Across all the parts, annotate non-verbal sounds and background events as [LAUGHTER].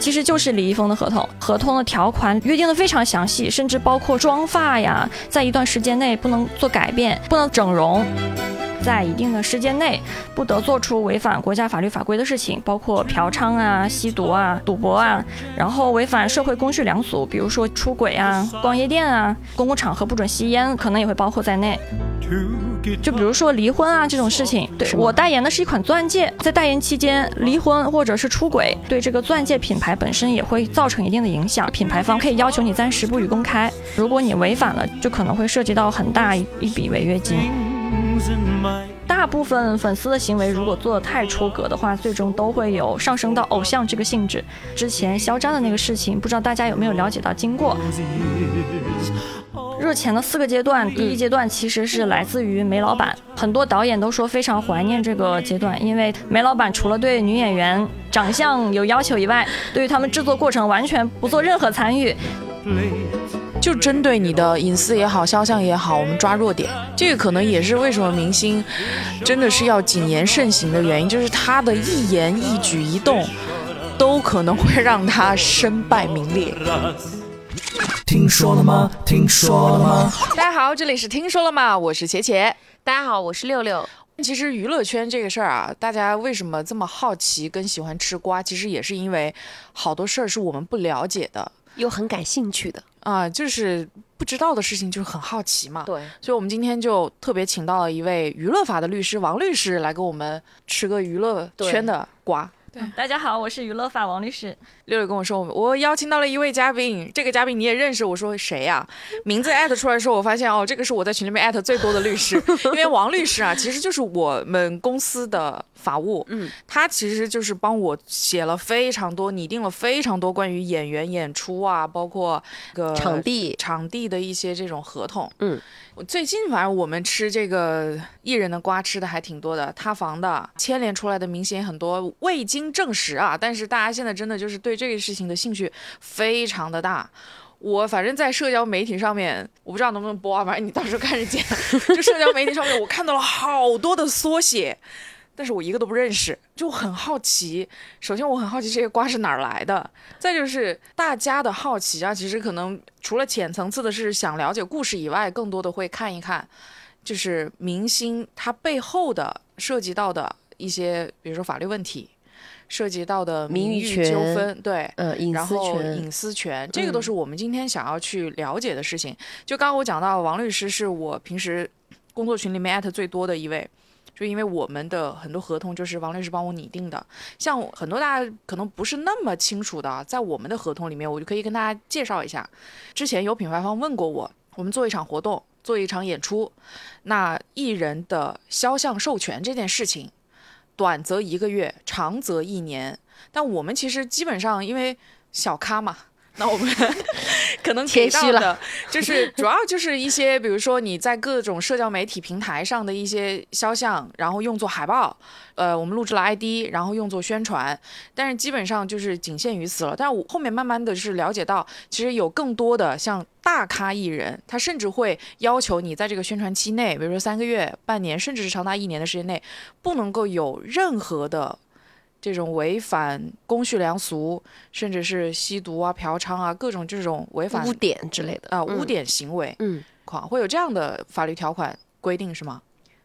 其实就是李易峰的合同，合同的条款约定的非常详细，甚至包括妆发呀，在一段时间内不能做改变，不能整容。在一定的时间内，不得做出违反国家法律法规的事情，包括嫖娼啊、吸毒啊、赌博啊，然后违反社会公序良俗，比如说出轨啊、逛夜店啊、公共场合不准吸烟，可能也会包括在内。就比如说离婚啊这种事情，对我代言的是一款钻戒，在代言期间离婚或者是出轨，对这个钻戒品牌本身也会造成一定的影响，品牌方可以要求你暂时不予公开。如果你违反了，就可能会涉及到很大一笔违约金。大部分粉丝的行为如果做的太出格的话，最终都会有上升到偶像这个性质。之前肖战的那个事情，不知道大家有没有了解到经过？热钱的四个阶段，第一阶段其实是来自于梅老板，很多导演都说非常怀念这个阶段，因为梅老板除了对女演员长相有要求以外，对于他们制作过程完全不做任何参与。就针对你的隐私也好，肖像也好，我们抓弱点。这个可能也是为什么明星真的是要谨言慎行的原因，就是他的一言一举一动，都可能会让他身败名裂。听说了吗？听说了吗？大家好，这里是听说了吗？我是茄茄。大家好，我是六六。其实娱乐圈这个事儿啊，大家为什么这么好奇跟喜欢吃瓜？其实也是因为好多事儿是我们不了解的，又很感兴趣的。啊，就是不知道的事情，就是很好奇嘛。对，所以我们今天就特别请到了一位娱乐法的律师王律师来给我们吃个娱乐圈的瓜。对，大家好，我是娱乐法王律师。六六跟我说，我邀请到了一位嘉宾，这个嘉宾你也认识。我说谁呀？名字艾特出来的时候，我发现哦，这个是我在群里面艾特最多的律师，[LAUGHS] 因为王律师啊，其实就是我们公司的法务。嗯，他其实就是帮我写了非常多，拟定了非常多关于演员演出啊，包括个场地场地的一些这种合同。嗯。最近反正我们吃这个艺人的瓜吃的还挺多的，塌房的牵连出来的明星很多，未经证实啊，但是大家现在真的就是对这个事情的兴趣非常的大。我反正在社交媒体上面，我不知道能不能播啊，反正你到时候看着见。[LAUGHS] 就社交媒体上面，我看到了好多的缩写。但是我一个都不认识，就很好奇。首先我很好奇这些瓜是哪儿来的，再就是大家的好奇啊，其实可能除了浅层次的是想了解故事以外，更多的会看一看，就是明星他背后的涉及到的一些，比如说法律问题，涉及到的名誉纠纷，对，呃，隐私权，隐私权，这个都是我们今天想要去了解的事情。就刚刚我讲到，王律师是我平时工作群里面艾特最多的一位。就因为我们的很多合同就是王律师帮我拟定的，像很多大家可能不是那么清楚的，在我们的合同里面，我就可以跟大家介绍一下。之前有品牌方问过我，我们做一场活动，做一场演出，那艺人的肖像授权这件事情，短则一个月，长则一年。但我们其实基本上因为小咖嘛。那我们 [LAUGHS] 可能给到的，就是主要就是一些，比如说你在各种社交媒体平台上的一些肖像，然后用作海报，呃，我们录制了 ID，然后用作宣传，但是基本上就是仅限于此了。但是我后面慢慢的是了解到，其实有更多的像大咖艺人，他甚至会要求你在这个宣传期内，比如说三个月、半年，甚至是长达一年的时间内，不能够有任何的。这种违反公序良俗，甚至是吸毒啊、嫖娼啊，各种这种违反污点之类的啊，污点行为，嗯，况会有这样的法律条款规定是吗？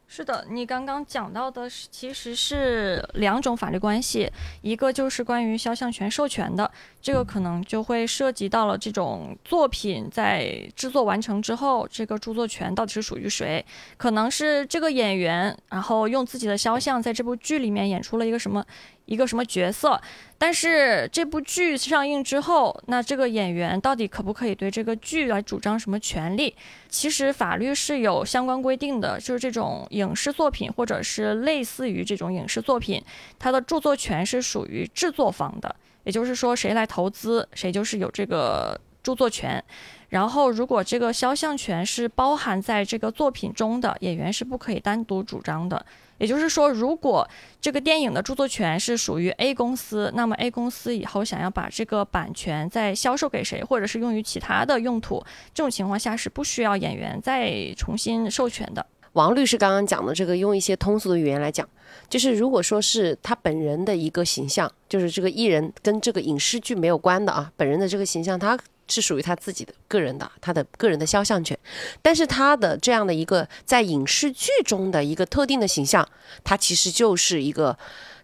是的，你刚刚讲到的是其实是两种法律关系，一个就是关于肖像权授权的，这个可能就会涉及到了这种作品在制作完成之后，这个著作权到底是属于谁？可能是这个演员，然后用自己的肖像在这部剧里面演出了一个什么？一个什么角色？但是这部剧上映之后，那这个演员到底可不可以对这个剧来主张什么权利？其实法律是有相关规定的，就是这种影视作品或者是类似于这种影视作品，它的著作权是属于制作方的，也就是说谁来投资，谁就是有这个著作权。然后，如果这个肖像权是包含在这个作品中的，演员是不可以单独主张的。也就是说，如果这个电影的著作权是属于 A 公司，那么 A 公司以后想要把这个版权再销售给谁，或者是用于其他的用途，这种情况下是不需要演员再重新授权的。王律师刚刚讲的这个，用一些通俗的语言来讲，就是如果说是他本人的一个形象，就是这个艺人跟这个影视剧没有关的啊，本人的这个形象，他是属于他自己的个人的，他的个人的肖像权。但是他的这样的一个在影视剧中的一个特定的形象，他其实就是一个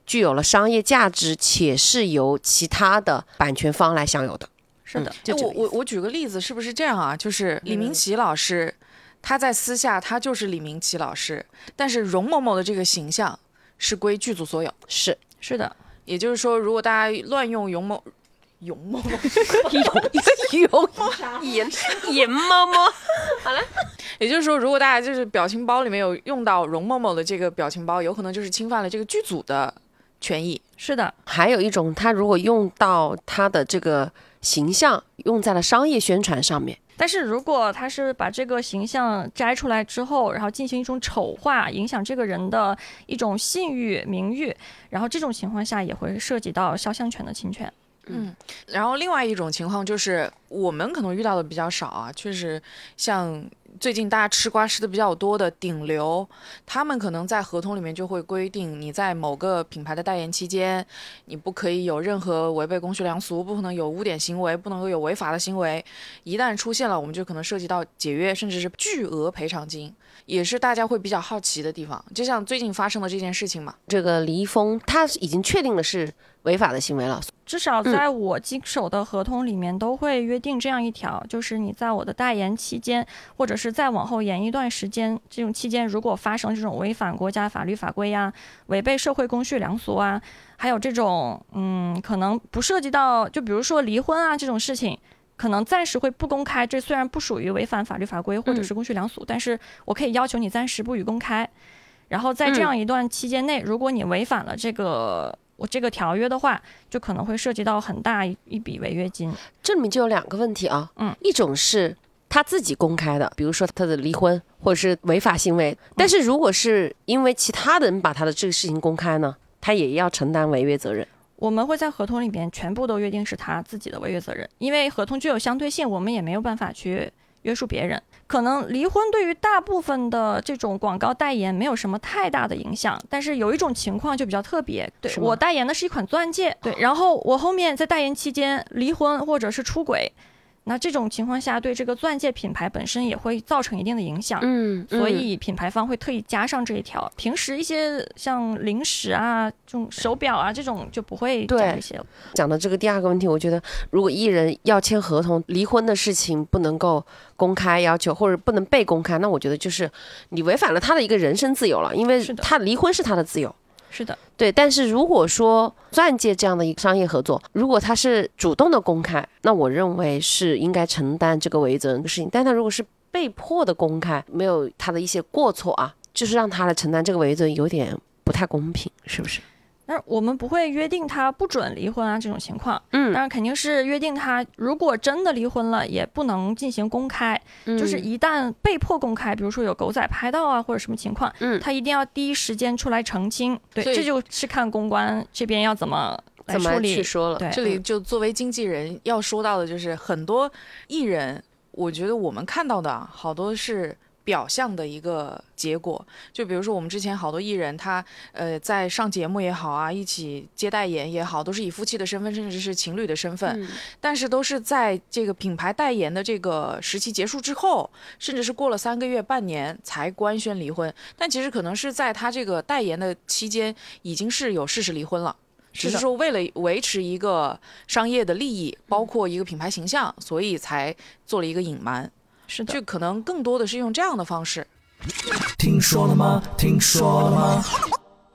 具有了商业价值，且是由其他的版权方来享有的。是的嗯，就哎我我我举个例子，是不是这样啊？就是李明嗯启老师，他在私下他就是李明启老师，但是容某某的这个形象是归剧组所有。是是的，也就是说，如果大家乱用容某容某某，有盐盐猫猫，也就是说，如果大家就是表情包里面有用到容某某的这个表情包，有可能就是侵犯了这个剧组的权益。是的，还有一种，他如果用到他的这个形象用在了商业宣传上面，但是如果他是把这个形象摘出来之后，然后进行一种丑化，影响这个人的一种信誉、名誉，然后这种情况下也会涉及到肖像权的侵权。嗯，然后另外一种情况就是我们可能遇到的比较少啊，确实像最近大家吃瓜吃的比较多的顶流，他们可能在合同里面就会规定，你在某个品牌的代言期间，你不可以有任何违背公序良俗，不可能有污点行为，不能够有违法的行为。一旦出现了，我们就可能涉及到解约，甚至是巨额赔偿金，也是大家会比较好奇的地方。就像最近发生的这件事情嘛，这个李易峰他已经确定的是违法的行为了，至少在我经手的合同里面都会约定这样一条，就是你在我的代言期间，或者是再往后延一段时间，这种期间如果发生这种违反国家法律法规呀、违背社会公序良俗啊，还有这种嗯，可能不涉及到，就比如说离婚啊这种事情。可能暂时会不公开，这虽然不属于违反法律法规或者是公序良俗，但是我可以要求你暂时不予公开。然后在这样一段期间内，如果你违反了这个我这个条约的话，就可能会涉及到很大一一笔违约金。这里面就有两个问题啊，嗯，一种是他自己公开的，比如说他的离婚或者是违法行为，但是如果是因为其他的人把他的这个事情公开呢，他也要承担违约责任。我们会在合同里边全部都约定是他自己的违约责任，因为合同具有相对性，我们也没有办法去约束别人。可能离婚对于大部分的这种广告代言没有什么太大的影响，但是有一种情况就比较特别，对我代言的是一款钻戒，对，然后我后面在代言期间离婚或者是出轨，那这种情况下对这个钻戒品牌本身也会造成一定的影响。嗯，所以品牌方会特意加上这一条。平时一些像零食啊、这种手表啊这种就不会讲对这些了。讲的这个第二个问题，我觉得如果艺人要签合同，离婚的事情不能够公开要求，或者不能被公开，那我觉得就是你违反了他的一个人身自由了，因为他离婚是他的自由。是的，对，但是如果说钻戒这样的一个商业合作，如果他是主动的公开，那我认为是应该承担这个违约责任的事情。但他如果是被迫的公开，没有他的一些过错啊，就是让他来承担这个违约责任，有点不太公平，是不是？那我们不会约定他不准离婚啊这种情况，嗯。当然肯定是约定他如果真的离婚了，也不能进行公开，就是嗯一旦被迫公开，比如说有狗仔拍到啊或者什么情况，嗯。他一定要第一时间出来澄清。对，这就是看公关这边要怎么来怎么去处理。说了？对。这里就作为经纪人要说到的就是很多艺人，我觉得我们看到的啊好多是表象的一个结果。就比如说我们之前好多艺人，他呃在上节目也好啊，一起接代言也好，都是以夫妻的身份，甚至是情侣的身份，嗯但是都是在这个品牌代言的这个时期结束之后，甚至是过了三个月、半年才官宣离婚。但其实可能是在他这个代言的期间，已经是有事实离婚了。只是说为了维持一个商业的利益，包括一个品牌形象，所以才做了一个隐瞒。是的就，可能更多的是用这样的方式。听说了吗？听说了吗？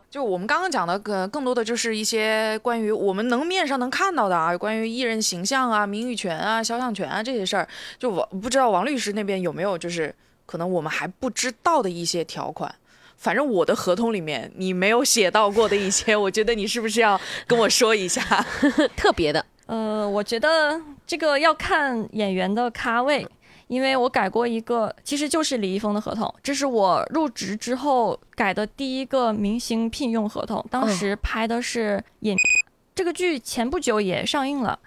就我们刚刚讲的，更更多的就是一些关于我们能面上能看到的啊，关于艺人形象啊、名誉权啊、肖像权啊这些事儿。就我不知道王律师那边有没有，就是可能我们还不知道的一些条款。反正我的合同里面你没有写到过的一些，我觉得你是不是要跟我说一下？[LAUGHS] 特别的，呃，我觉得这个要看演员的咖位，因为我改过一个，其实就是李易峰的合同，这是我入职之后改的第一个明星聘用合同，当时拍的是演、这个剧前不久也上映了，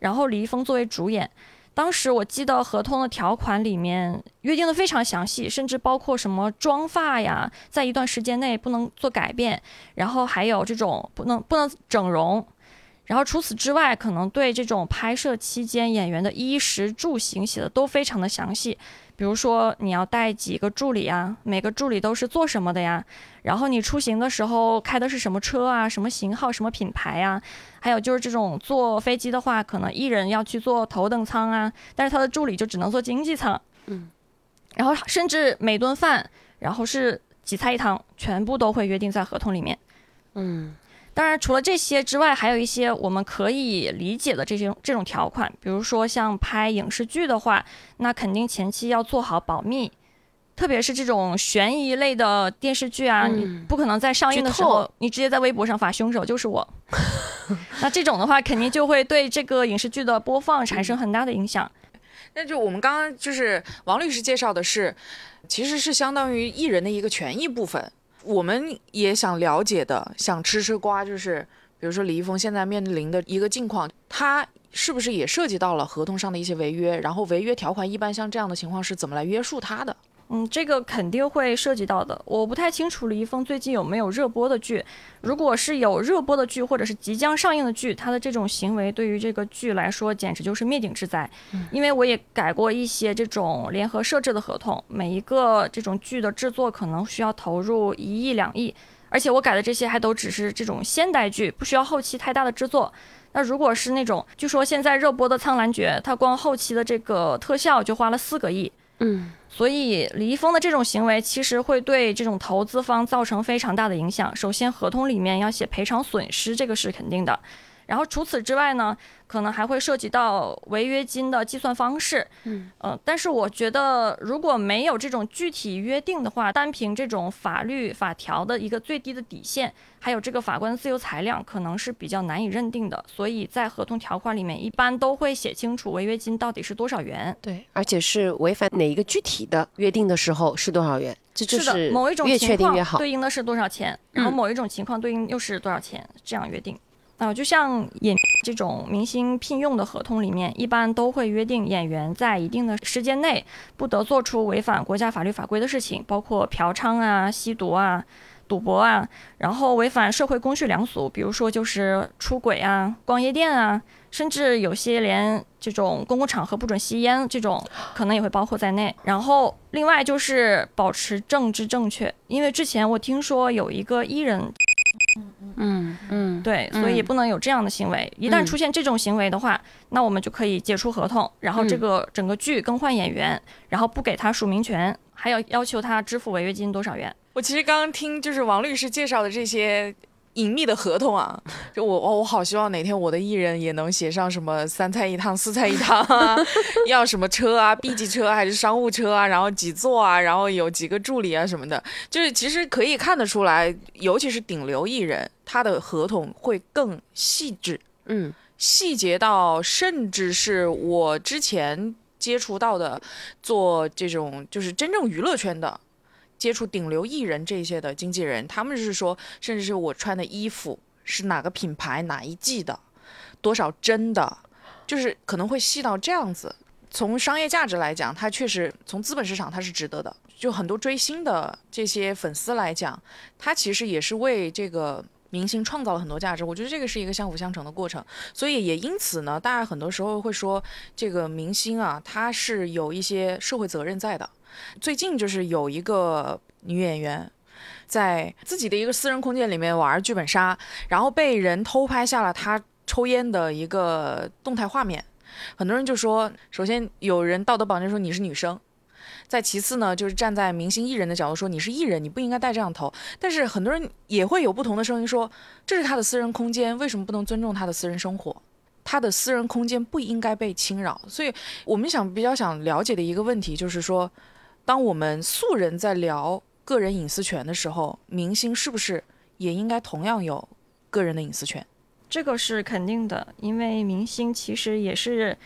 然后李易峰作为主演。当时我记得合同的条款里面约定的非常详细，甚至包括什么妆发呀，在一段时间内不能做改变，然后还有这种不能不能整容。然后除此之外，可能对这种拍摄期间演员的衣食住行写的都非常的详细。比如说你要带几个助理啊，每个助理都是做什么的呀？然后你出行的时候开的是什么车啊？什么型号、什么品牌啊？还有就是这种坐飞机的话，可能一人要去坐头等舱啊，但是他的助理就只能坐经济舱。嗯。然后甚至每顿饭，然后是几菜一汤，全部都会约定在合同里面。嗯当然，除了这些之外，还有一些我们可以理解的这些这种条款，比如说像拍影视剧的话，那肯定前期要做好保密，特别是这种悬疑类的电视剧啊，你嗯不可能在上映的时候，你直接在微博上发凶手就是我。[LAUGHS] 那这种的话，肯定就会对这个影视剧的播放产生很大的影响。那就我们刚刚就是王律师介绍的是，其实是相当于艺人的一个权益部分。我们也想了解的，想吃吃瓜，就是比如说李易峰现在面临的一个境况，他是不是也涉及到了合同上的一些违约？然后违约条款一般像这样的情况是怎么来约束他的？嗯，这个肯定会涉及到的。我不太清楚李易峰最近有没有热播的剧。如果是有热播的剧，或者是即将上映的剧，他的这种行为对于这个剧来说简直就是灭顶之灾。因为我也改过一些这种联合设置的合同，每一个这种剧的制作可能需要投入一亿两亿，而且我改的这些还都只是这种现代剧，不需要后期太大的制作。那如果是那种，据说现在热播的《苍兰诀》，它光后期的这个特效就花了四个亿。嗯所以李易峰的这种行为其实会对这种投资方造成非常大的影响。首先，合同里面要写赔偿损失，这个是肯定的。然后除此之外呢，可能还会涉及到违约金的计算方式。嗯，呃，但是我觉得如果没有这种具体约定的话，单凭这种法律法条的一个最低的底线，还有这个法官的自由裁量，可能是比较难以认定的。所以在合同条款里面，一般都会写清楚违约金到底是多少元。对，而且是违反哪一个具体的约定的时候是多少元，这就是的，某一种越情况确定越好。对应的是多少钱，然后嗯某一种情况对应又是多少钱，这样约定。啊、就像演这种明星聘用的合同里面，一般都会约定演员在一定的时间内不得做出违反国家法律法规的事情，包括嫖娼啊、吸毒啊、赌博啊，然后违反社会公序良俗，比如说就是出轨啊、逛夜店啊，甚至有些连这种公共场合不准吸烟这种，可能也会包括在内。然后另外就是保持政治正确，因为之前我听说有一个艺人嗯嗯，对，嗯所以不能有这样的行为。一旦嗯出现这种行为的话，那我们就可以解除合同，然后这嗯个整个剧更换演员，然后不给他署名权，还要要求他支付违约金多少元。我其实刚刚听就是王律师介绍的这些隐秘的合同啊，就我我我好希望哪天我的艺人也能写上什么三菜一汤、四菜一汤啊，[LAUGHS] 要什么车啊，B 级车还是商务车啊，然后几座啊，然后有几个助理啊什么的，就是其实可以看得出来，尤其是顶流艺人，他的合同会更细致。嗯细节到甚至是我之前接触到的做这种就是真正娱乐圈的。接触顶流艺人这些的经纪人，他们是说，甚至是我穿的衣服是哪个品牌、哪一季的，多少真的，就是可能会细到这样子。从商业价值来讲，它确实从资本市场它是值得的。就很多追星的这些粉丝来讲，他其实也是为这个明星创造了很多价值。我觉得这个是一个相辅相成的过程。所以也因此呢，大家很多时候会说，这个明星啊，他是有一些社会责任在的。最近就是有一个女演员。在自己的一个私人空间里面玩剧本杀，然后被人偷拍下了她抽烟的一个动态画面。很多人就说，首先有人道德绑架说你是女生，再其次呢，就是站在明星艺人的角度说你是艺人，你不应该戴这样头。但是很多人也会有不同的声音说，这是他的私人空间，为什么不能尊重他的私人生活？他的私人空间不应该被侵扰。所以我们想比较想了解的一个问题就是说，当我们素人在聊个人隐私权的时候，明星是不是也应该同样有个人的隐私权？这个是肯定的，因为明星其实也是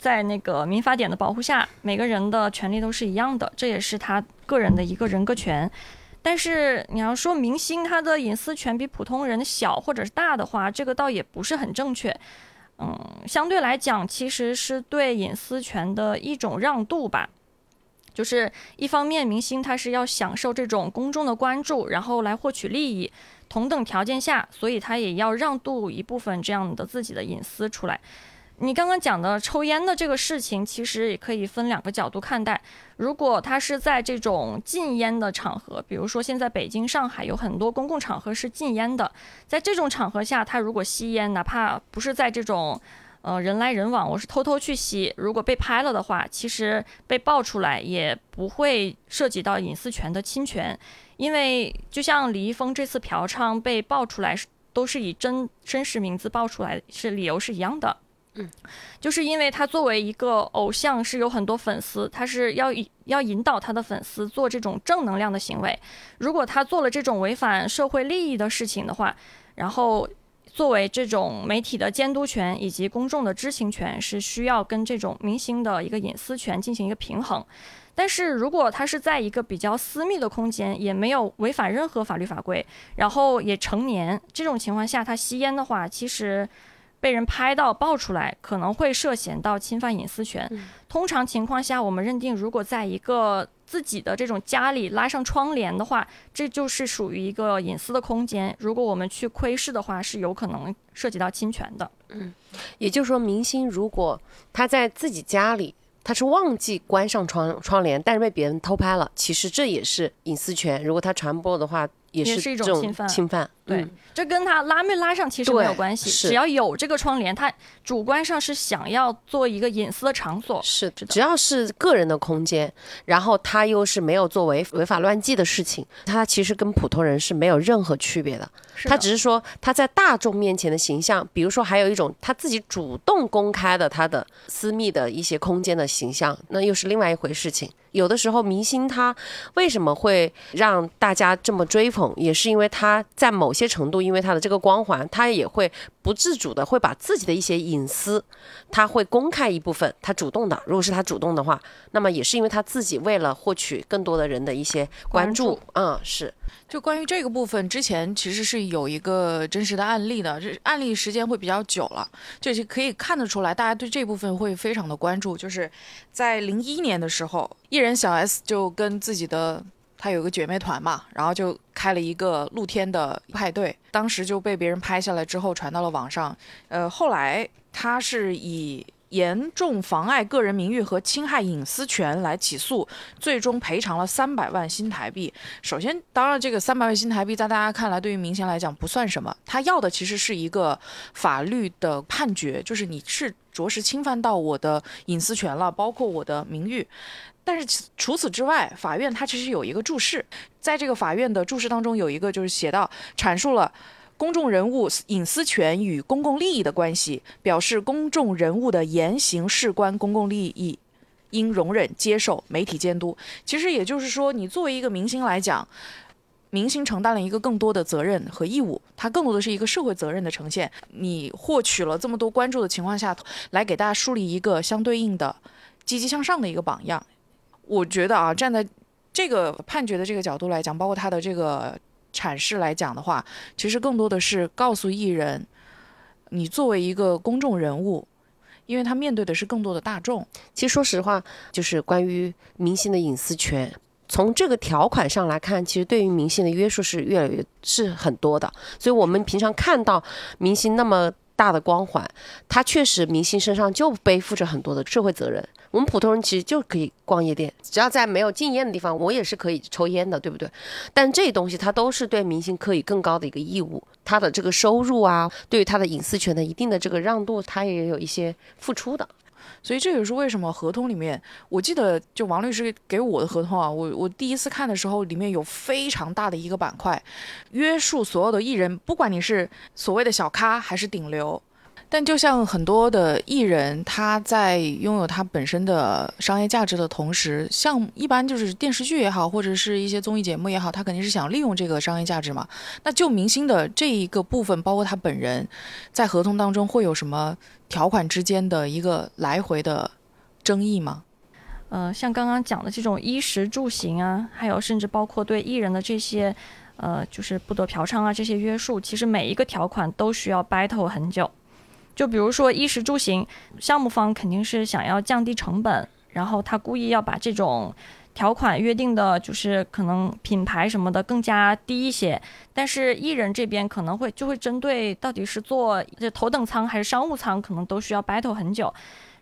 在那个民法典的保护下，每个人的权利都是一样的，这也是他个人的一个人格权。但是你要说明星他的隐私权比普通人小或者是大的话，这个倒也不是很正确。嗯，相对来讲，其实是对隐私权的一种让渡吧。就是一方面，明星他是要享受这种公众的关注，然后来获取利益，同等条件下，所以他也要让渡一部分这样的自己的隐私出来。你刚刚讲的抽烟的这个事情，其实也可以分两个角度看待。如果他是在这种禁烟的场合，比如说现在北京、上海有很多公共场合是禁烟的，在这种场合下，他如果吸烟，哪怕不是在这种呃人来人往，我是偷偷去吸，如果被拍了的话，其实被爆出来也不会涉及到隐私权的侵权，因为就像李易峰这次嫖娼被爆出来，都是以真真实名字爆出来，是理由是一样的。就是因为他作为一个偶像，是有很多粉丝，他是要引要引导他的粉丝做这种正能量的行为。如果他做了这种违反社会利益的事情的话，然后作为这种媒体的监督权以及公众的知情权，是需要跟这种明星的一个隐私权进行一个平衡。但是如果他是在一个比较私密的空间，也没有违反任何法律法规，然后也成年，这种情况下他吸烟的话，其实。被人拍到爆出来，可能会涉嫌到侵犯隐私权。通常情况下，我们认定，如果在一个自己的这种家里拉上窗帘的话，这就是属于一个隐私的空间。如果我们去窥视的话，是有可能涉及到侵权的。嗯，也就是说，明星如果他在自己家里，他是忘记关上窗窗帘，但是被别人偷拍了，其实这也是隐私权。如果他传播的话，也是一种侵犯。侵犯，对。这跟他拉没拉上其实没有关系，只要有这个窗帘，他主观上是想要做一个隐私的场所，是只要是个人的空间，然后他又是没有做违违法乱纪的事情，他其实跟普通人是没有任何区别的。他只是说他在大众面前的形象，比如说还有一种他自己主动公开的他的私密的一些空间的形象，那又是另外一回事情。有的时候明星他为什么会让大家这么追捧，也是因为他在某些程度。因为他的这个光环，他也会不自主的会把自己的一些隐私，他会公开一部分，他主动的。如果是他主动的话，那么也是因为他自己为了获取更多的人的一些关注。嗯，是。就关于这个部分，之前其实是有一个真实的案例的，这案例时间会比较久了，就是可以看得出来，大家对这部分会非常的关注。就是在零一年的时候，艺人小 S 就跟自己的。他有个姐妹团嘛，然后就开了一个露天的派对，当时就被别人拍下来之后传到了网上。呃，后来他是以严重妨碍个人名誉和侵害隐私权来起诉，最终赔偿了三百万新台币。首先，当然这个三百万新台币在大家看来，对于明星来讲不算什么，他要的其实是一个法律的判决，就是你是着实侵犯到我的隐私权了，包括我的名誉。但是除此之外，法院它其实有一个注释，在这个法院的注释当中有一个就是写到，阐述了公众人物隐私权与公共利益的关系，表示公众人物的言行事关公共利益，应容忍接受媒体监督。其实也就是说，你作为一个明星来讲，明星承担了一个更多的责任和义务，它更多的是一个社会责任的呈现。你获取了这么多关注的情况下，来给大家树立一个相对应的积极向上的一个榜样。我觉得啊，站在这个判决的这个角度来讲，包括他的这个阐释来讲的话，其实更多的是告诉艺人，你作为一个公众人物，因为他面对的是更多的大众。其实说实话，就是关于明星的隐私权，从这个条款上来看，其实对于明星的约束是越来越是很多的。所以我们平常看到明星那么大的光环，他确实明星身上就背负着很多的社会责任。我们普通人其实就可以逛夜店，只要在没有禁烟的地方，我也是可以抽烟的，对不对？但这东西它都是对明星可以更高的一个义务，他的这个收入啊，对于他的隐私权的一定的这个让渡，他也有一些付出的。所以这也是为什么合同里面，我记得就王律师给我的合同啊，我我第一次看的时候，里面有非常大的一个板块，约束所有的艺人，不管你是所谓的小咖还是顶流。但就像很多的艺人，他在拥有他本身的商业价值的同时，像一般就是电视剧也好，或者是一些综艺节目也好，他肯定是想利用这个商业价值嘛。那就明星的这一个部分，包括他本人，在合同当中会有什么条款之间的一个来回的争议吗？呃，像刚刚讲的这种衣食住行啊，还有甚至包括对艺人的这些，呃，就是不得嫖娼啊这些约束，其实每一个条款都需要 battle 很久。就比如说衣食住行，项目方肯定是想要降低成本，然后他故意要把这种条款约定的，就是可能品牌什么的更加低一些。但是艺人这边可能会就会针对到底是坐这头等舱还是商务舱，可能都需要 battle 很久。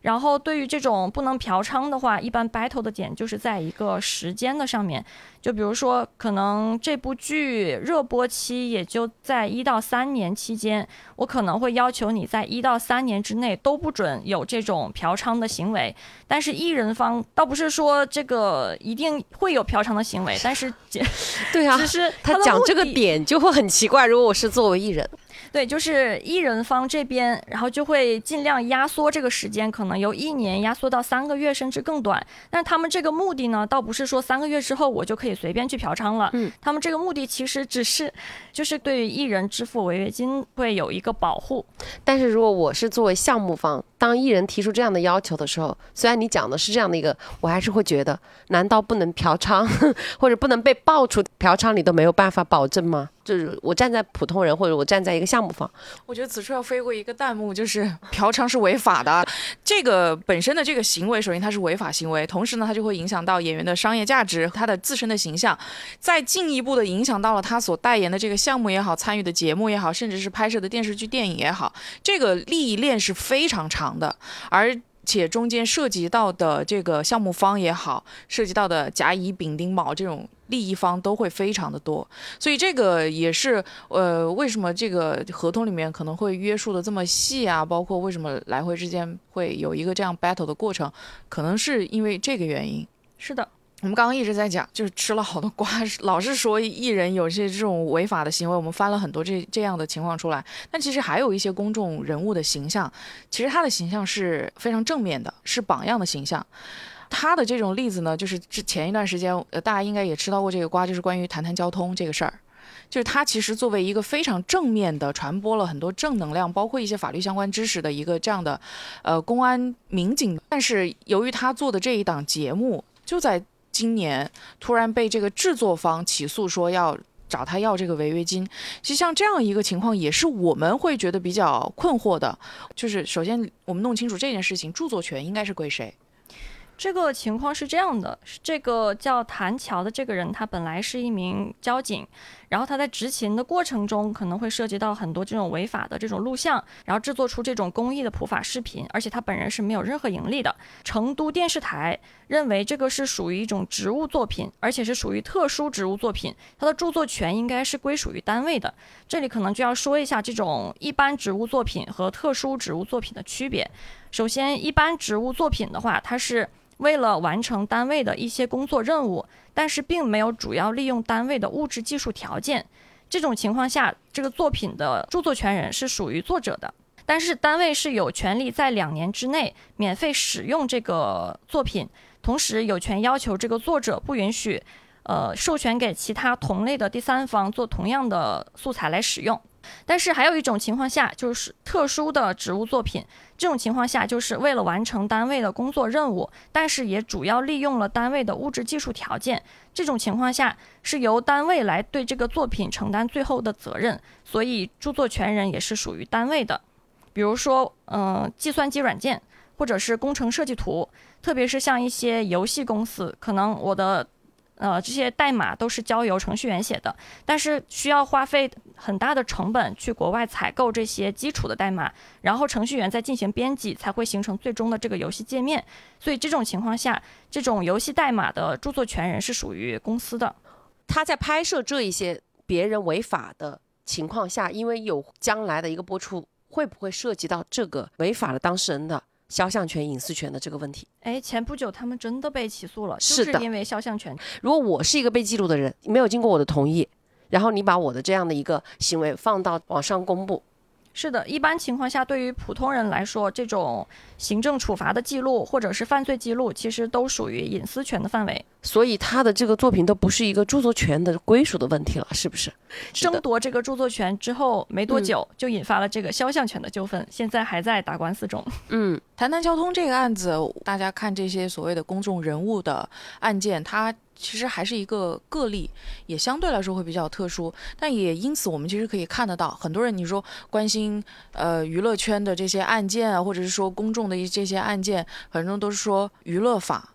然后对于这种不能嫖娼的话，一般 battle 的点就是在一个时间的上面，就比如说可能这部剧热播期也就在一到三年期间，我可能会要求你在一到三年之内都不准有这种嫖娼的行为。但是艺人方倒不是说这个一定会有嫖娼的行为，但是 [LAUGHS] 对啊只，是他讲这个点就会很奇怪。如果我是作为艺人，对，就是艺人方这边，然后就会尽量压缩这个时间，可能由一年压缩到三个月，甚至更短。但他们这个目的呢，倒不是说三个月之后我就可以随便去嫖娼了。嗯，他们这个目的其实只是，就是对于艺人支付违约金会有一个保护。但是如果我是作为项目方，当艺人提出这样的要求的时候，虽然你讲的是这样的一个，我还是会觉得，难道不能嫖娼 [LAUGHS] 或者不能被爆出嫖娼，你都没有办法保证吗？就是我站在普通人，或者我站在一个项项目方，我觉得此处要飞过一个弹幕，就是 [LAUGHS] 嫖娼是违法的。这个本身的这个行为，首先它是违法行为，同时呢，它就会影响到演员的商业价值，他的自身的形象，再进一步的影响到了他所代言的这个项目也好，参与的节目也好，甚至是拍摄的电视剧、电影也好，这个利益链是非常长的，而。且中间涉及到的这个项目方也好，涉及到的甲乙丙丁卯这种利益方都会非常的多，所以这个也是呃，为什么这个合同里面可能会约束的这么细啊？包括为什么来回之间会有一个这样 battle 的过程，可能是因为这个原因。是的，我们刚刚一直在讲，就是吃了好多瓜，老是说艺人有些这种违法的行为，我们翻了很多这这样的情况出来。但其实还有一些公众人物的形象，其实他的形象是非常正面的，是榜样的形象。他的这种例子呢，就是之前一段时间，呃，大家应该也吃到过这个瓜，就是关于谈谈交通这个事儿。就是他其实作为一个非常正面的传播了很多正能量，包括一些法律相关知识的一个这样的，呃，公安民警。但是由于他做的这一档节目，就在今年突然被这个制作方起诉，说要找他要这个违约金。其实像这样一个情况，也是我们会觉得比较困惑的。就是首先我们弄清楚这件事情，著作权应该是归谁？这个情况是这样的，这个叫谭乔的这个人，他本来是一名交警，然后他在执勤的过程中可能会涉及到很多这种违法的这种录像，然后制作出这种公益的普法视频，而且他本人是没有任何盈利的。成都电视台认为这个是属于一种职务作品，而且是属于特殊职务作品，它的著作权应该是归属于单位的。这里可能就要说一下这种一般职务作品和特殊职务作品的区别。首先，一般职务作品的话，它是为了完成单位的一些工作任务，但是并没有主要利用单位的物质技术条件。这种情况下，这个作品的著作权人是属于作者的，但是单位是有权利在两年之内免费使用这个作品，同时有权要求这个作者不允许，呃，授权给其他同类的第三方做同样的素材来使用。但是还有一种情况下，就是特殊的职务作品。这种情况下，就是为了完成单位的工作任务，但是也主要利用了单位的物质技术条件。这种情况下，是由单位来对这个作品承担最后的责任，所以著作权人也是属于单位的。比如说，嗯、计算机软件或者是工程设计图，特别是像一些游戏公司，可能我的呃这些代码都是交由程序员写的，但是需要花费很大的成本去国外采购这些基础的代码，然后程序员再进行编辑，才会形成最终的这个游戏界面。所以这种情况下，这种游戏代码的著作权人是属于公司的。他在拍摄这一些别人违法的情况下，因为有将来的一个播出，会不会涉及到这个违法的当事人的肖像权、隐私权的这个问题？哎，前不久他们真的被起诉了，就是的因为肖像权。如果我是一个被记录的人，没有经过我的同意，然后你把我的这样的一个行为放到网上公布，是的，一般情况下，对于普通人来说，这种行政处罚的记录或者是犯罪记录，其实都属于隐私权的范围。所以他的这个作品都不是一个著作权的归属的问题了，是不是？是争，夺这个著作权之后没多嗯久，就引发了这个肖像权的纠纷，现在还在打官司中。[LAUGHS] 嗯，谈谈交通这个案子，大家看这些所谓的公众人物的案件，它其实还是一个个例，也相对来说会比较特殊。但也因此，我们其实可以看得到，很多人你说关心呃娱乐圈的这些案件啊，或者是说公众的一这些案件，很多人都是说娱乐法。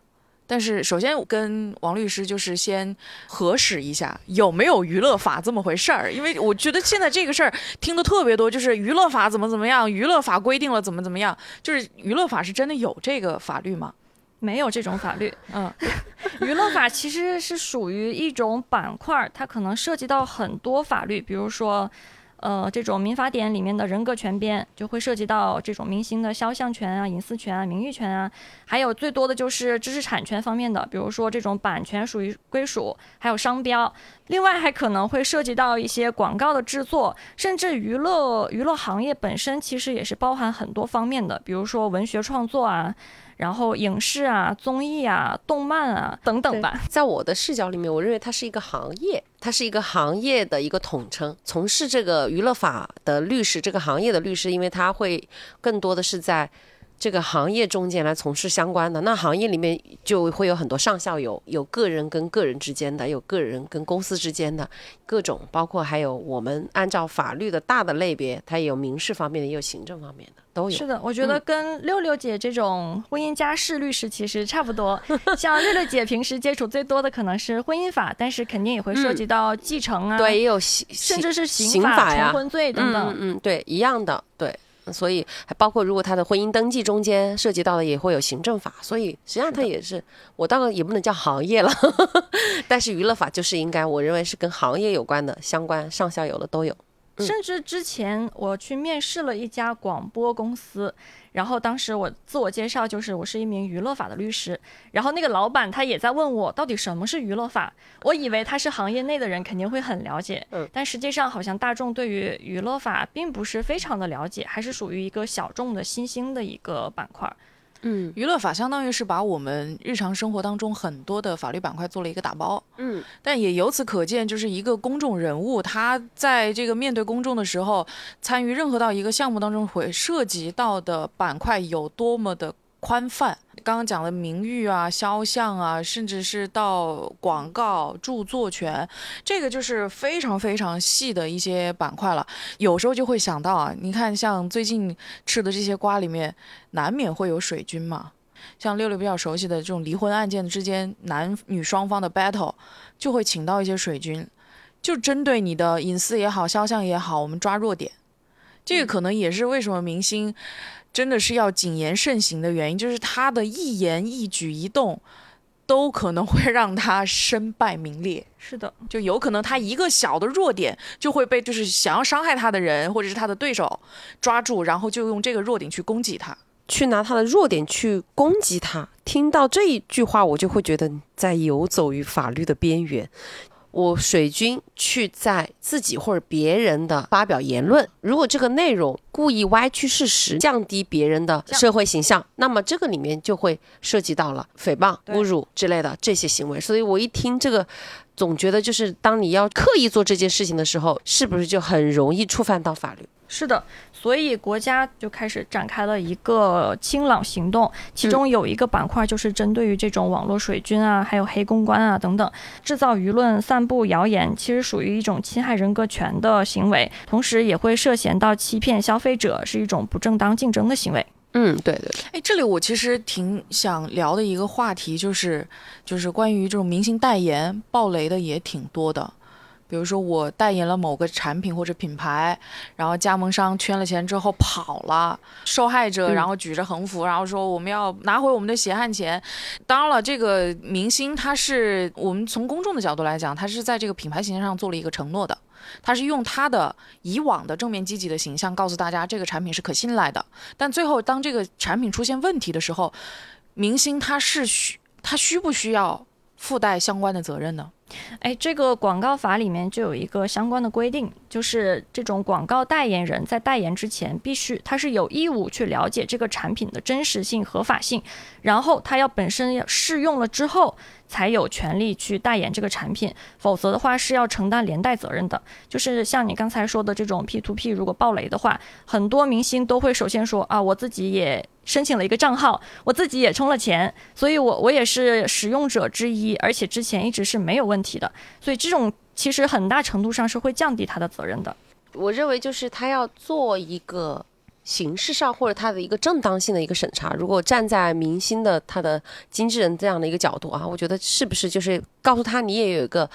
但是，首先我跟王律师就是先核实一下有没有娱乐法这么回事儿，因为我觉得现在这个事儿听的特别多，就是娱乐法怎么怎么样，娱乐法规定了怎么怎么样，就是娱乐法是真的有这个法律吗？没有这种法律。嗯，[LAUGHS] 娱乐法其实是属于一种板块儿，它可能涉及到很多法律，比如说。呃，这种民法典里面的人格权编就会涉及到这种明星的肖像权啊、隐私权啊、名誉权啊，还有最多的就是知识产权方面的，比如说这种版权属于归属，还有商标。另外还可能会涉及到一些广告的制作，甚至娱乐娱乐行业本身其实也是包含很多方面的，比如说文学创作啊。然后影视啊、综艺啊、动漫啊等等吧，在我的视角里面，我认为它是一个行业，它是一个行业的一个统称。从事这个娱乐法的律师，这个行业的律师，因为他会更多的是在。这个行业中间来从事相关的，那行业里面就会有很多上下游，有个人跟个人之间的，有个人跟公司之间的各种，包括还有我们按照法律的大的类别，它也有民事方面的，也有行政方面的，都有。是的，我觉得跟六六姐这种婚姻家事律师其实差不多。[LAUGHS] 像六六姐平时接触最多的可能是婚姻法，但是肯定也会涉及到继承啊，对，也有刑甚至是刑法、呀、重婚罪等等。嗯嗯，对，一样的，对。所以还包括，如果他的婚姻登记中间涉及到的，也会有行政法。所以实际上它也是，我当然也不能叫行业了，[LAUGHS] 但是娱乐法就是应该，我认为是跟行业有关的，相关上下游的都有。甚至之前我去面试了一家广播公司。然后当时我自我介绍就是我是一名娱乐法的律师，然后那个老板他也在问我到底什么是娱乐法，我以为他是行业内的人肯定会很了解，嗯，但实际上好像大众对于娱乐法并不是非常的了解，还是属于一个小众的新兴的一个板块。嗯，娱乐法相当于是把我们日常生活当中很多的法律板块做了一个打包。嗯，但也由此可见，就是一个公众人物，他在这个面对公众的时候，参与任何到一个项目当中会涉及到的板块有多么的。宽泛，刚刚讲的名誉啊、肖像啊，甚至是到广告、著作权，这个就是非常非常细的一些板块了。有时候就会想到啊，你看像最近吃的这些瓜里面，难免会有水军嘛。像六六比较熟悉的这种离婚案件之间，男女双方的 battle，就会请到一些水军，就针对你的隐私也好、肖像也好，我们抓弱点。这个可能也是为什么明星。真的是要谨言慎行的原因，就是他的一言一举一动，都可能会让他身败名裂。是的，就有可能他一个小的弱点就会被就是想要伤害他的人或者是他的对手抓住，然后就用这个弱点去攻击他，去拿他的弱点去攻击他。听到这一句话，我就会觉得在游走于法律的边缘。我水军去在自己或者别人的发表言论，如果这个内容故意歪曲事实，降低别人的社会形象，那么这个里面就会涉及到了诽谤、侮辱之类的这些行为。所以我一听这个，总觉得就是当你要刻意做这件事情的时候，是不是就很容易触犯到法律？是的。所以国家就开始展开了一个清朗行动，其中有一个板块就是针对于这种网络水军啊，还有黑公关啊等等，制造舆论、散布谣言，其实属于一种侵害人格权的行为，同时也会涉嫌到欺骗消费者，是一种不正当竞争的行为。嗯，对对。哎，这里我其实挺想聊的一个话题就是，就是关于这种明星代言爆雷的也挺多的。比如说我代言了某个产品或者品牌，然后加盟商圈了钱之后跑了，受害者然后举着横幅，然后说我们要拿回我们的血汗钱。当然了，这个明星他是我们从公众的角度来讲，他是在这个品牌形象上做了一个承诺的，他是用他的以往的正面积极的形象告诉大家这个产品是可信赖的。但最后当这个产品出现问题的时候，明星他是需他需不需要附带相关的责任呢？哎，这个广告法里面就有一个相关的规定，就是这种广告代言人在代言之前，必须他是有义务去了解这个产品的真实性、合法性，然后他要本身要试用了之后，才有权利去代言这个产品，否则的话是要承担连带责任的。就是像你刚才说的这种 P to P，如果爆雷的话，很多明星都会首先说啊，我自己也申请了一个账号，我自己也充了钱，所以我我也是使用者之一，而且之前一直是没有问题的。所以这种其实很大程度上是会降低他的责任的。我认为就是他要做一个形式上或者他的一个正当性的一个审查。如果站在明星的他的经纪人这样的一个角度啊，我觉得是不是就是告诉他你也有一个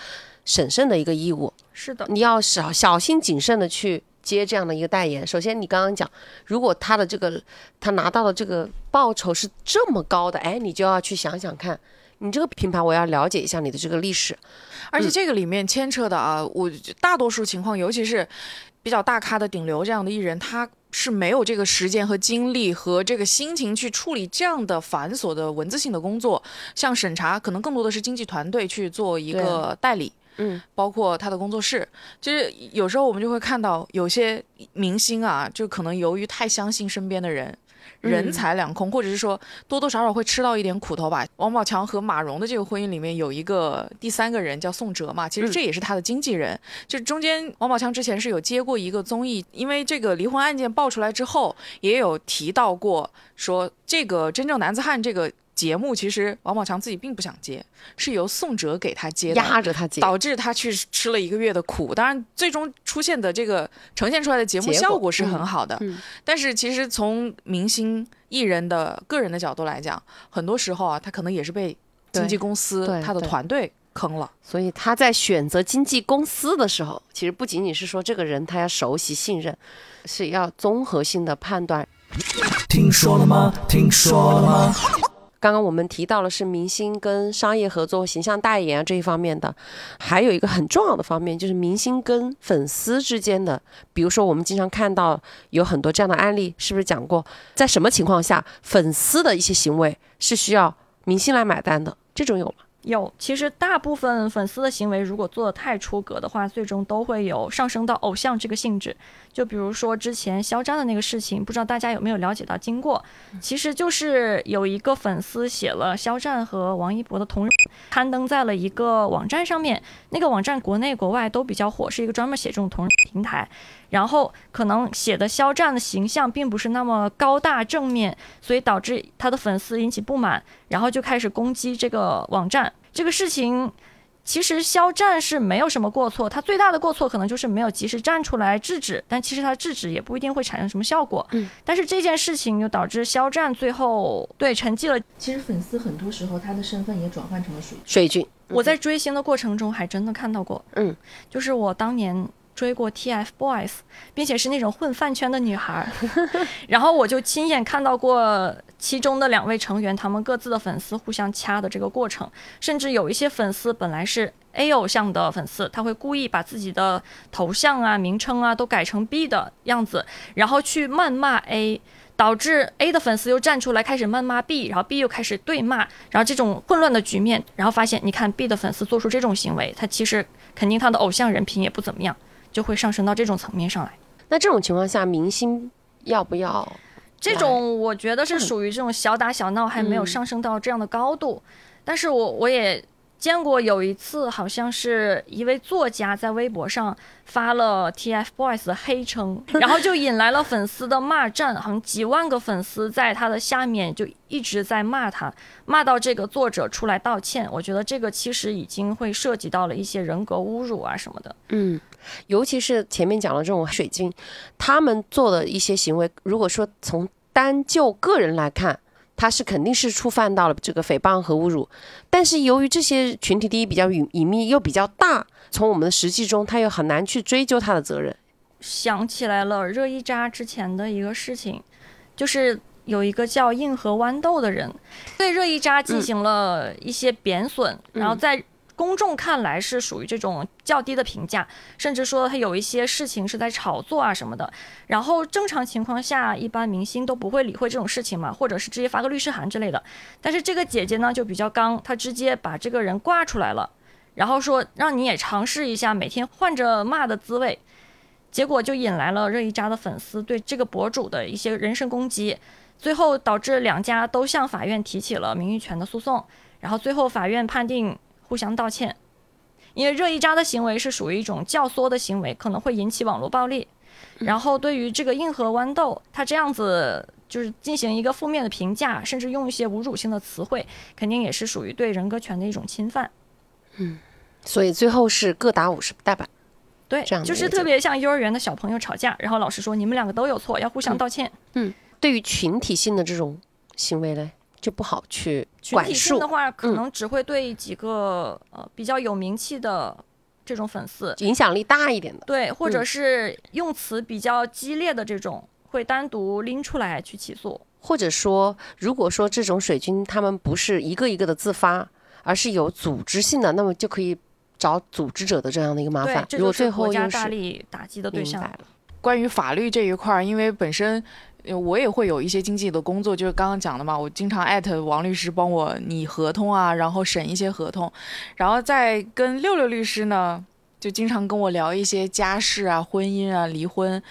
审慎的一个义务，是的，你要小小心谨慎的去接这样的一个代言。首先，你刚刚讲，如果他的这个他拿到的这个报酬是这么高的，哎，你就要去想想看，你这个品牌我要了解一下你的这个历史。而且这个里面牵扯的啊，我大多数情况，尤其是比较大咖的顶流这样的艺人，他是没有这个时间和精力和这个心情去处理这样的繁琐的文字性的工作。像审查，可能更多的是经纪团队去做一个代理。嗯，包括他的工作室，就是有时候我们就会看到有些明星啊，就可能由于太相信身边的人，人财两空，或者是说多多少少会吃到一点苦头吧。王宝强和马蓉的这个婚姻里面有一个第三个人叫宋哲嘛，其实这也是他的经纪人。就中间王宝强之前是有接过一个综艺，因为这个离婚案件爆出来之后，也有提到过说这个真正男子汉这个。节目其实王宝强自己并不想接，是由宋哲给他接的，压着他接，导致他去吃了一个月的苦。当然，最终出现的这个呈现出来的节目效果是很好的。嗯但是其实从明星艺人的个人的角度来讲，很多时候啊，他可能也是被经纪公司对他的团队坑了。所以他在选择经纪公司的时候，其实不仅仅是说这个人他要熟悉信任，是要综合性的判断。听说了吗？听说了吗？刚刚我们提到了是明星跟商业合作、形象代言啊这一方面的，还有一个很重要的方面就是明星跟粉丝之间的，比如说我们经常看到有很多这样的案例，是不是讲过，在什么情况下粉丝的一些行为是需要明星来买单的？这种有吗？有，其实大部分粉丝的行为，如果做的太出格的话，最终都会有上升到偶像这个性质。就比如说之前肖战的那个事情，不知道大家有没有了解到经过？其实就是有一个粉丝写了肖战和王一博的同人，刊登在了一个网站上面。那个网站国内国外都比较火，是一个专门写这种同人平台。然后可能写的肖战的形象并不是那么高大正面，所以导致他的粉丝引起不满，然后就开始攻击这个网站。这个事情其实肖战是没有什么过错，他最大的过错可能就是没有及时站出来制止，但其实他制止也不一定会产生什么效果。嗯，但是这件事情又导致肖战最后对沉寂了。其实粉丝很多时候他的身份也转换成了水水军，我在追星的过程中还真的看到过，嗯，就是我当年。追过 TFBOYS，并且是那种混饭圈的女孩，[LAUGHS] 然后我就亲眼看到过其中的两位成员他们各自的粉丝互相掐的这个过程，甚至有一些粉丝本来是 A 偶像的粉丝，他会故意把自己的头像啊、名称啊都改成 B 的样子，然后去谩骂 A。导致 A 的粉丝又站出来开始谩骂 B，然后 B 又开始对骂，然后这种混乱的局面，然后发现，你看 B 的粉丝做出这种行为，他其实肯定他的偶像人品也不怎么样，就会上升到这种层面上来。那这种情况下，明星要不要？这种我觉得是属于这种小打小闹，还没有上升到这样的高度。但是我我也见过有一次，好像是一位作家在微博上发了 TFBOYS 的黑称，[LAUGHS] 然后就引来了粉丝的骂战，好像几万个粉丝在他的下面就一直在骂他，骂到这个作者出来道歉。我觉得这个其实已经会涉及到了一些人格侮辱啊什么的。嗯，尤其是前面讲的这种水晶，他们做的一些行为，如果说从单就个人来看，他是肯定是触犯到了这个诽谤和侮辱。但是由于这些群体第一比较隐隐秘又比较大，从我们的实际中，他又很难去追究他的责任。想起来了，热依扎之前的一个事情，就是有一个叫硬核豌豆的人，对热依扎进行了一些贬损，然后在公众看来是属于这种较低的评价，甚至说他有一些事情是在炒作啊什么的。然后正常情况下，一般明星都不会理会这种事情嘛，或者是直接发个律师函之类的。但是这个姐姐呢就比较刚，她直接把这个人挂出来了。然后说让你也尝试一下每天换着骂的滋味，结果就引来了热依扎的粉丝对这个博主的一些人身攻击，最后导致两家都向法院提起了名誉权的诉讼，然后最后法院判定互相道歉，因为热依扎的行为是属于一种教唆的行为，可能会引起网络暴力。然后对于这个硬核豌豆，他这样子就是进行一个负面的评价，甚至用一些侮辱性的词汇，肯定也是属于对人格权的一种侵犯。嗯所以最后是各打五十大板。对这样，就是特别像幼儿园的小朋友吵架，然后老师说你们两个都有错，要互相道歉。嗯对于群体性的这种行为呢，就不好去管群体性束的，话，可嗯能只会对几个、呃比较有名气的这种粉丝，影响力大一点的。对，或者嗯是用词比较激烈的这种，会单独拎出来去起诉。或者说，如果说这种水军他们不是一个一个的自发，而是有组织性的，那么就可以找组织者的这样的一个麻烦，。这如果最就是国家大力打击的对象关于法律这一块儿，因为本身呃我也会有一些经济的工作，就是刚刚讲的嘛，我经常艾特王律师帮我拟合同啊，然后审一些合同，然后再跟六六律师呢，就经常跟我聊一些家事啊、婚姻啊、离婚。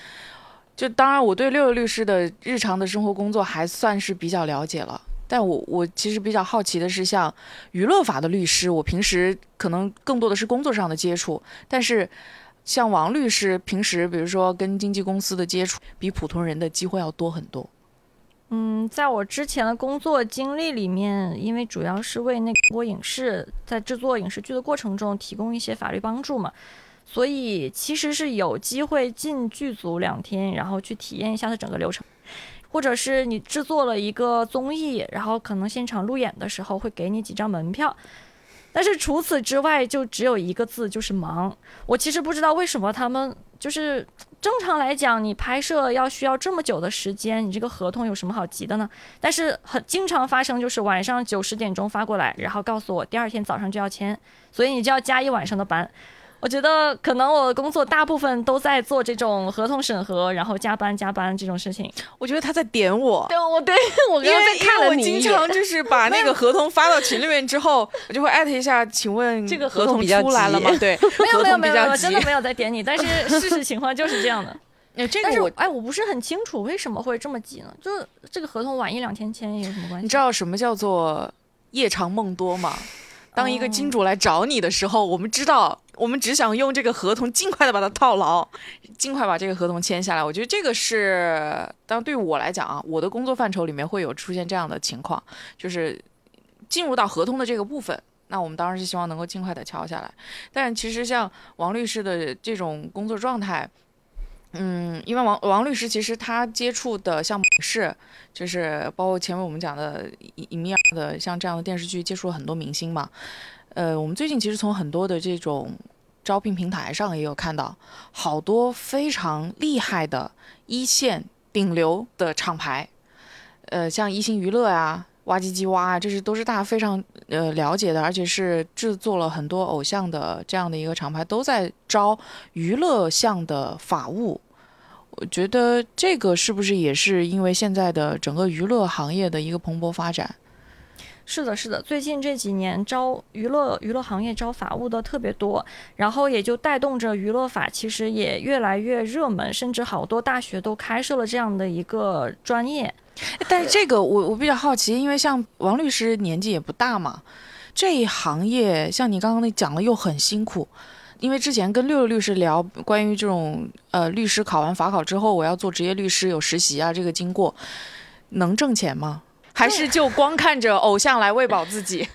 就当然，我对六六律师的日常的生活工作还算是比较了解了。但我我其实比较好奇的是，像娱乐法的律师，我平时可能更多的是工作上的接触，但是像王律师平时比如说跟经纪公司的接触，比普通人的机会要多很多。嗯，在我之前的工作经历里面，因为主要是为那个播影视在制作影视剧的过程中提供一些法律帮助嘛，所以其实是有机会进剧组两天，然后去体验一下它整个流程，或者是你制作了一个综艺，然后可能现场路演的时候会给你几张门票。但是除此之外，就只有一个字，就是忙。我其实不知道为什么他们就是正常来讲，你拍摄要需要这么久的时间，你这个合同有什么好急的呢？但是很经常发生，就是晚上九十点钟发过来，然后告诉我第二天早上就要签，所以你就要加一晚上的班。我觉得可能我的工作大部分都在做这种合同审核，然后加班加班这种事情。我觉得他在点我，对，我对 [LAUGHS] 我因刚刚为因为我在看了你经常就是把那个合同发到群里面之后，我就会艾特一下，请问这个合合同出来了吗？对，[LAUGHS] 没有合没有没有真的没有在点你，但是 [LAUGHS] 事实情况就是这样的。呃这个哎，我不是很清楚为什么会这么急呢？就是这个合同晚一两天签有什么关系？你知道什么叫做夜长梦多吗？当一个哦金主来找你的时候，我们知道，我们只想用这个合同尽快的把它套牢，尽快把这个合同签下来。我觉得这个是，当然对于我来讲啊，我的工作范畴里面会有出现这样的情况，就是进入到合同的这个部分。那我们当然是希望能够尽快的敲下来，但其实像王律师的这种工作状态，嗯，因为王王律师其实他接触的项目是，就是包括前面我们讲的影影迷的像这样的电视剧，接触了很多明星嘛。呃，我们最近其实从很多的这种招聘平台上也有看到，好多非常厉害的一线顶流的厂牌，呃，像一星娱乐啊、哇唧唧哇，这是都是大家非常呃了解的，而且是制作了很多偶像的这样的一个厂牌，都在招娱乐项的法务。我觉得这个是不是也是因为现在的整个娱乐行业的一个蓬勃发展？是的，是的，最近这几年招娱乐娱乐行业招法务的特别多，然后也就带动着娱乐法其实也越来越热门，甚至好多大学都开设了这样的一个专业。但是这个我我比较好奇，因为像王律师年纪也不大嘛，这一行业像你刚刚那讲的又很辛苦。因为之前跟六六律师聊关于这种呃律师考完法考之后，我要做职业律师有实习啊这个经过，能挣钱吗？还是就光看着偶像来喂饱自己？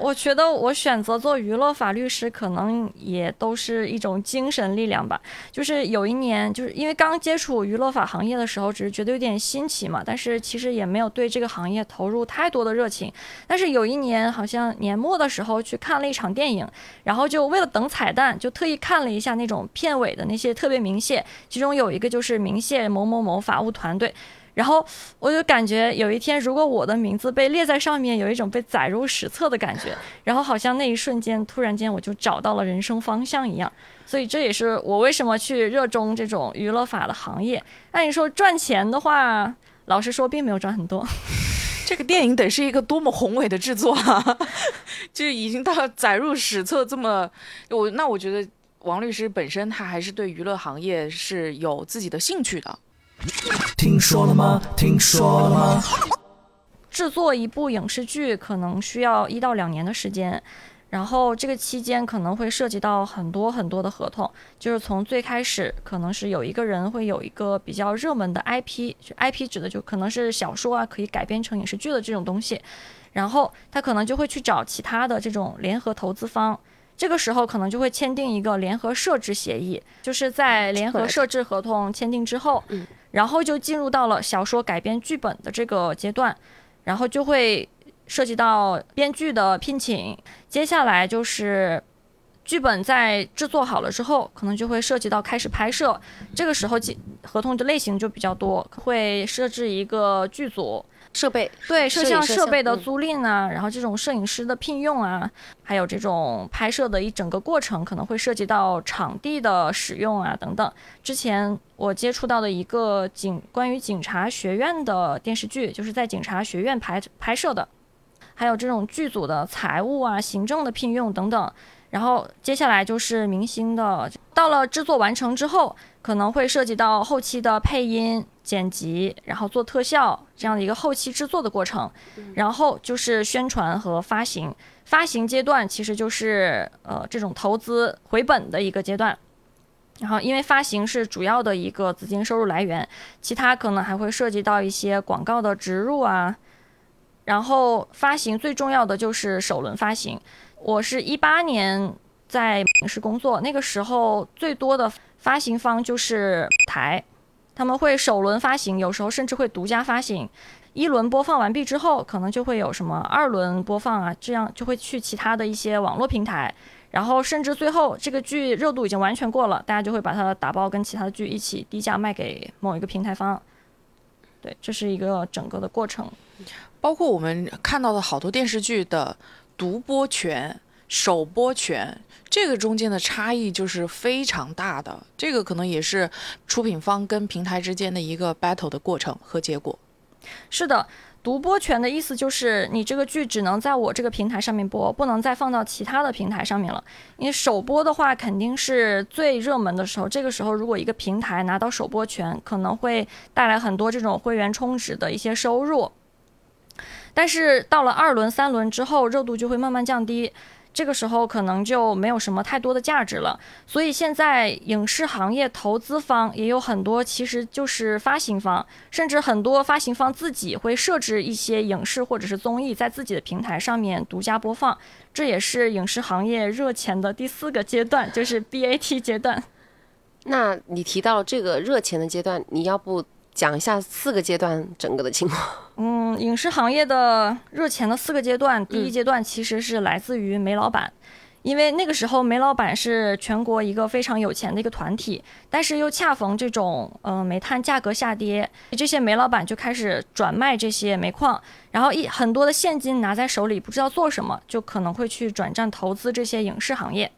我觉得我选择做娱乐法律师，可能也都是一种精神力量吧。就是有一年，就是因为刚接触娱乐法行业的时候，只是觉得有点新奇嘛，但是其实也没有对这个行业投入太多的热情。但是有一年，好像年末的时候去看了一场电影，然后就为了等彩蛋，就特意看了一下那种片尾的那些特别明谢，其中有一个就是明谢某某某法务团队。然后我就感觉有一天，如果我的名字被列在上面，有一种被载入史册的感觉。[LAUGHS] 然后好像那一瞬间，突然间我就找到了人生方向一样。所以这也是我为什么去热衷这种娱乐法的行业。按你说赚钱的话，老实说并没有赚很多。[LAUGHS] 这个电影得是一个多么宏伟的制作啊！[LAUGHS] 就已经到载入史册这么，我那我觉得王律师本身他还是对娱乐行业是有自己的兴趣的。听说了吗？听说了吗？制作一部影视剧可能需要一到两年的时间，然后这个期间可能会涉及到很多很多的合同，就是从最开始可能是有一个人会有一个比较热门的 IP，IP 指的就可能是小说啊，可以改编成影视剧的这种东西，然后他可能就会去找其他的这种联合投资方。这个时候可能就会签订一个联合设置协议，就是在联合设置合同签订之后，然后就进入到了小说改编剧本的这个阶段。然后就会涉及到编剧的聘请，接下来就是剧本在制作好了之后，可能就会涉及到开始拍摄。这个时候，合同的类型就比较多，会设置一个剧组。设备对摄像设备的嗯租赁啊，然后这种摄影师的聘用啊，还有这种拍摄的一整个过程，可能会涉及到场地的使用啊等等。之前我接触到的一个警关于警察学院的电视剧，就是在警察学院拍拍摄的，还有这种剧组的财务啊、行政的聘用等等。然后接下来就是明星的，到了制作完成之后，可能会涉及到后期的配音、剪辑，然后做特效这样的一个后期制作的过程。然后就是宣传和发行，发行阶段其实就是呃这种投资回本的一个阶段。然后因为发行是主要的一个资金收入来源，其他可能还会涉及到一些广告的植入啊。然后发行最重要的就是首轮发行。我是一八年在影视工作，那个时候最多的发行方就是台，他们会首轮发行，有时候甚至会独家发行。一轮播放完毕之后，可能就会有什么二轮播放啊，这样就会去其他的一些网络平台，然后甚至最后这个剧热度已经完全过了，大家就会把它打包跟其他的剧一起低价卖给某一个平台方。对，这是一个整个的过程。包括我们看到的好多电视剧的独播权、首播权，这个中间的差异就是非常大的。这个可能也是出品方跟平台之间的一个 battle 的过程和结果。是的，独播权的意思就是你这个剧只能在我这个平台上面播，不能再放到其他的平台上面了。因为首播的话，肯定是最热门的时候。这个时候，如果一个平台拿到首播权，可能会带来很多这种会员充值的一些收入。但是到了二轮、三轮之后，热度就会慢慢降低。这个时候可能就没有什么太多的价值了，所以现在影视行业投资方也有很多，其实就是发行方，甚至很多发行方自己会设置一些影视或者是综艺在自己的平台上面独家播放，这也是影视行业热钱的第四个阶段，就是 BAT 阶段。那你提到这个热钱的阶段，你要不讲一下四个阶段整个的情况？嗯，影视行业的热钱的四个阶段，第一阶段其实是来自于煤老板，因为那个时候煤老板是全国一个非常有钱的一个团体，但是又恰逢这种呃煤炭价格下跌，这些煤老板就开始转卖这些煤矿，然后一很多的现金拿在手里不知道做什么，就可能会去转战投资这些影视行业。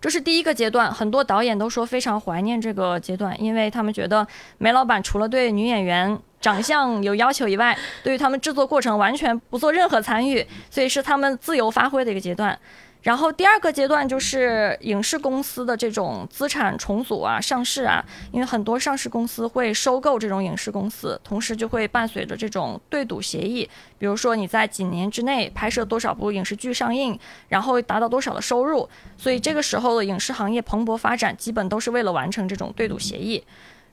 这是第一个阶段，很多导演都说非常怀念这个阶段，因为他们觉得梅老板除了对女演员长相有要求以外，对于他们制作过程完全不做任何参与，所以是他们自由发挥的一个阶段。然后第二个阶段就是影视公司的这种资产重组啊、上市啊，因为很多上市公司会收购这种影视公司，同时就会伴随着这种对赌协议，比如说你在几年之内拍摄多少部影视剧上映，然后达到多少的收入，所以这个时候的影视行业蓬勃发展，基本都是为了完成这种对赌协议。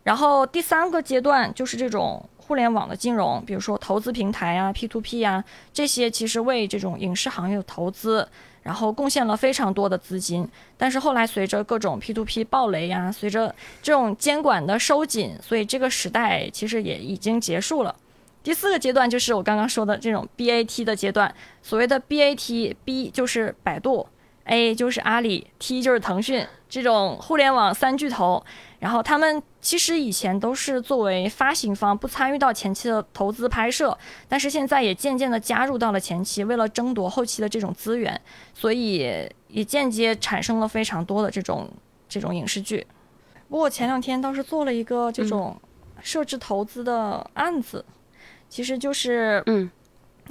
然后第三个阶段就是这种互联网的金融，比如说投资平台啊、P to P 啊，这些其实为这种影视行业的投资。然后贡献了非常多的资金，但是后来随着各种 P2P 暴雷呀，随着这种监管的收紧，所以这个时代其实也已经结束了。第四个阶段就是我刚刚说的这种 BAT 的阶段，所谓的 BAT，B 就是百度，A 就是阿里，T 就是腾讯，这种互联网三巨头。然后他们其实以前都是作为发行方，不参与到前期的投资拍摄，但是现在也渐渐的加入到了前期，为了争夺后期的这种资源，所以也间接产生了非常多的这种这种影视剧。不过前两天倒是做了一个这种设置投资的案子，其实就是嗯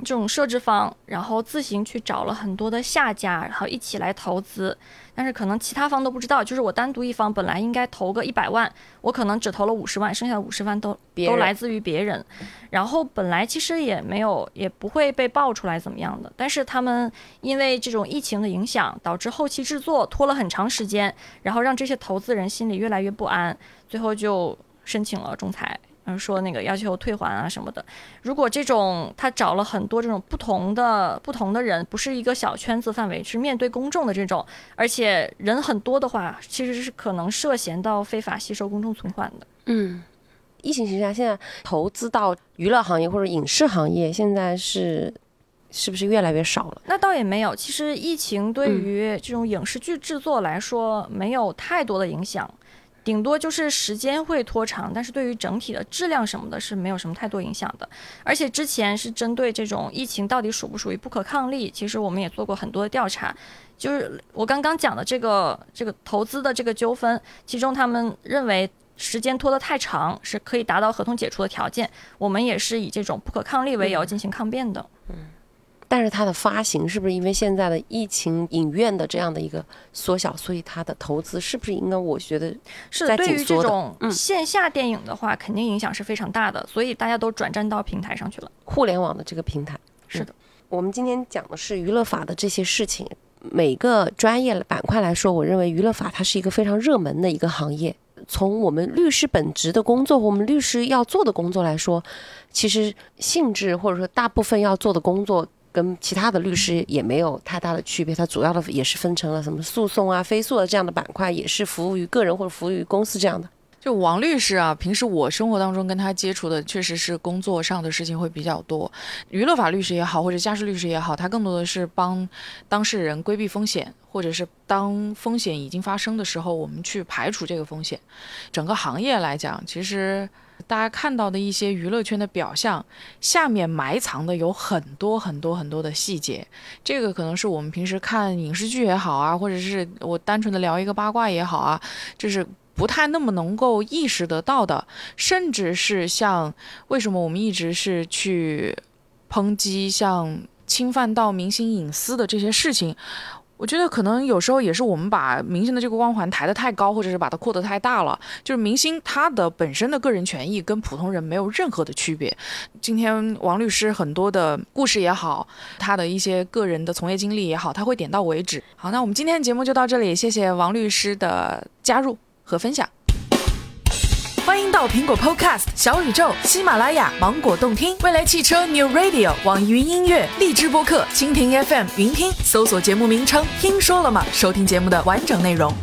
这种设置方，然后自行去找了很多的下家，然后一起来投资。但是可能其他方都不知道，就是我单独一方本来应该投个一百万，我可能只投了五十万，剩下的五十万都别都来自于别人。然后本来其实也没有，也不会被爆出来怎么样的。但是他们因为这种疫情的影响，导致后期制作拖了很长时间，然后让这些投资人心里越来越不安，最后就申请了仲裁。嗯，说那个要求退还啊什么的。如果这种他找了很多这种不同的不同的人，不是一个小圈子范围，是面对公众的这种，而且人很多的话，其实是可能涉嫌到非法吸收公众存款的。嗯，疫情形势下，现在投资到娱乐行业或者影视行业，现在是是不是越来越少了？那倒也没有，其实疫情对于这种影视剧制作来说没有太多的影响，顶多就是时间会拖长，但是对于整体的质量什么的是没有什么太多影响的。而且之前是针对这种疫情到底属不属于不可抗力，其实我们也做过很多的调查。就是我刚刚讲的这个这个投资的这个纠纷，其中他们认为时间拖得太长是可以达到合同解除的条件，我们也是以这种不可抗力为由进行抗辩的。但是它的发行是不是因为现在的疫情影院的这样的一个缩小，所以它的投资是不是应该？我觉得在是对于紧缩的这种嗯线下电影的话，肯定影响是非常大的，所以大家都转战到平台上去了。互联网的这个平台。是的，我们今天讲的是娱乐法的这些事情，每个专业板块来说，我认为娱乐法它是一个非常热门的一个行业。从我们律师本职的工作，我们律师要做的工作来说，其实性质或者说大部分要做的工作。跟其他的律师也没有太大的区别，它主要的也是分成了什么诉讼啊、非诉的这样的板块，也是服务于个人或者服务于公司这样的。就王律师啊，平时我生活当中跟他接触的，确实是工作上的事情会比较多。娱乐法律师也好，或者家事律师也好，他更多的是帮当事人规避风险，或者是当风险已经发生的时候，我们去排除这个风险。整个行业来讲，其实大家看到的一些娱乐圈的表象，下面埋藏的有很多很多很多的细节。这个可能是我们平时看影视剧也好啊，或者是我单纯的聊一个八卦也好啊，就是不太那么能够意识得到的，甚至是像为什么我们一直是去抨击像侵犯到明星隐私的这些事情。我觉得可能有时候也是我们把明星的这个光环抬得太高，或者是把它扩得太大了。就是明星他的本身的个人权益跟普通人没有任何的区别。今天王律师很多的故事也好，他的一些个人的从业经历也好，他会点到为止。好，那我们今天的节目就到这里，谢谢王律师的加入和分享。欢迎到苹果 Podcast、小宇宙、喜马拉雅、芒果动听、未来汽车 New Radio、网易云音乐、荔枝播客、蜻蜓 FM、云听，搜索节目名称“听说了吗”，收听节目的完整内容。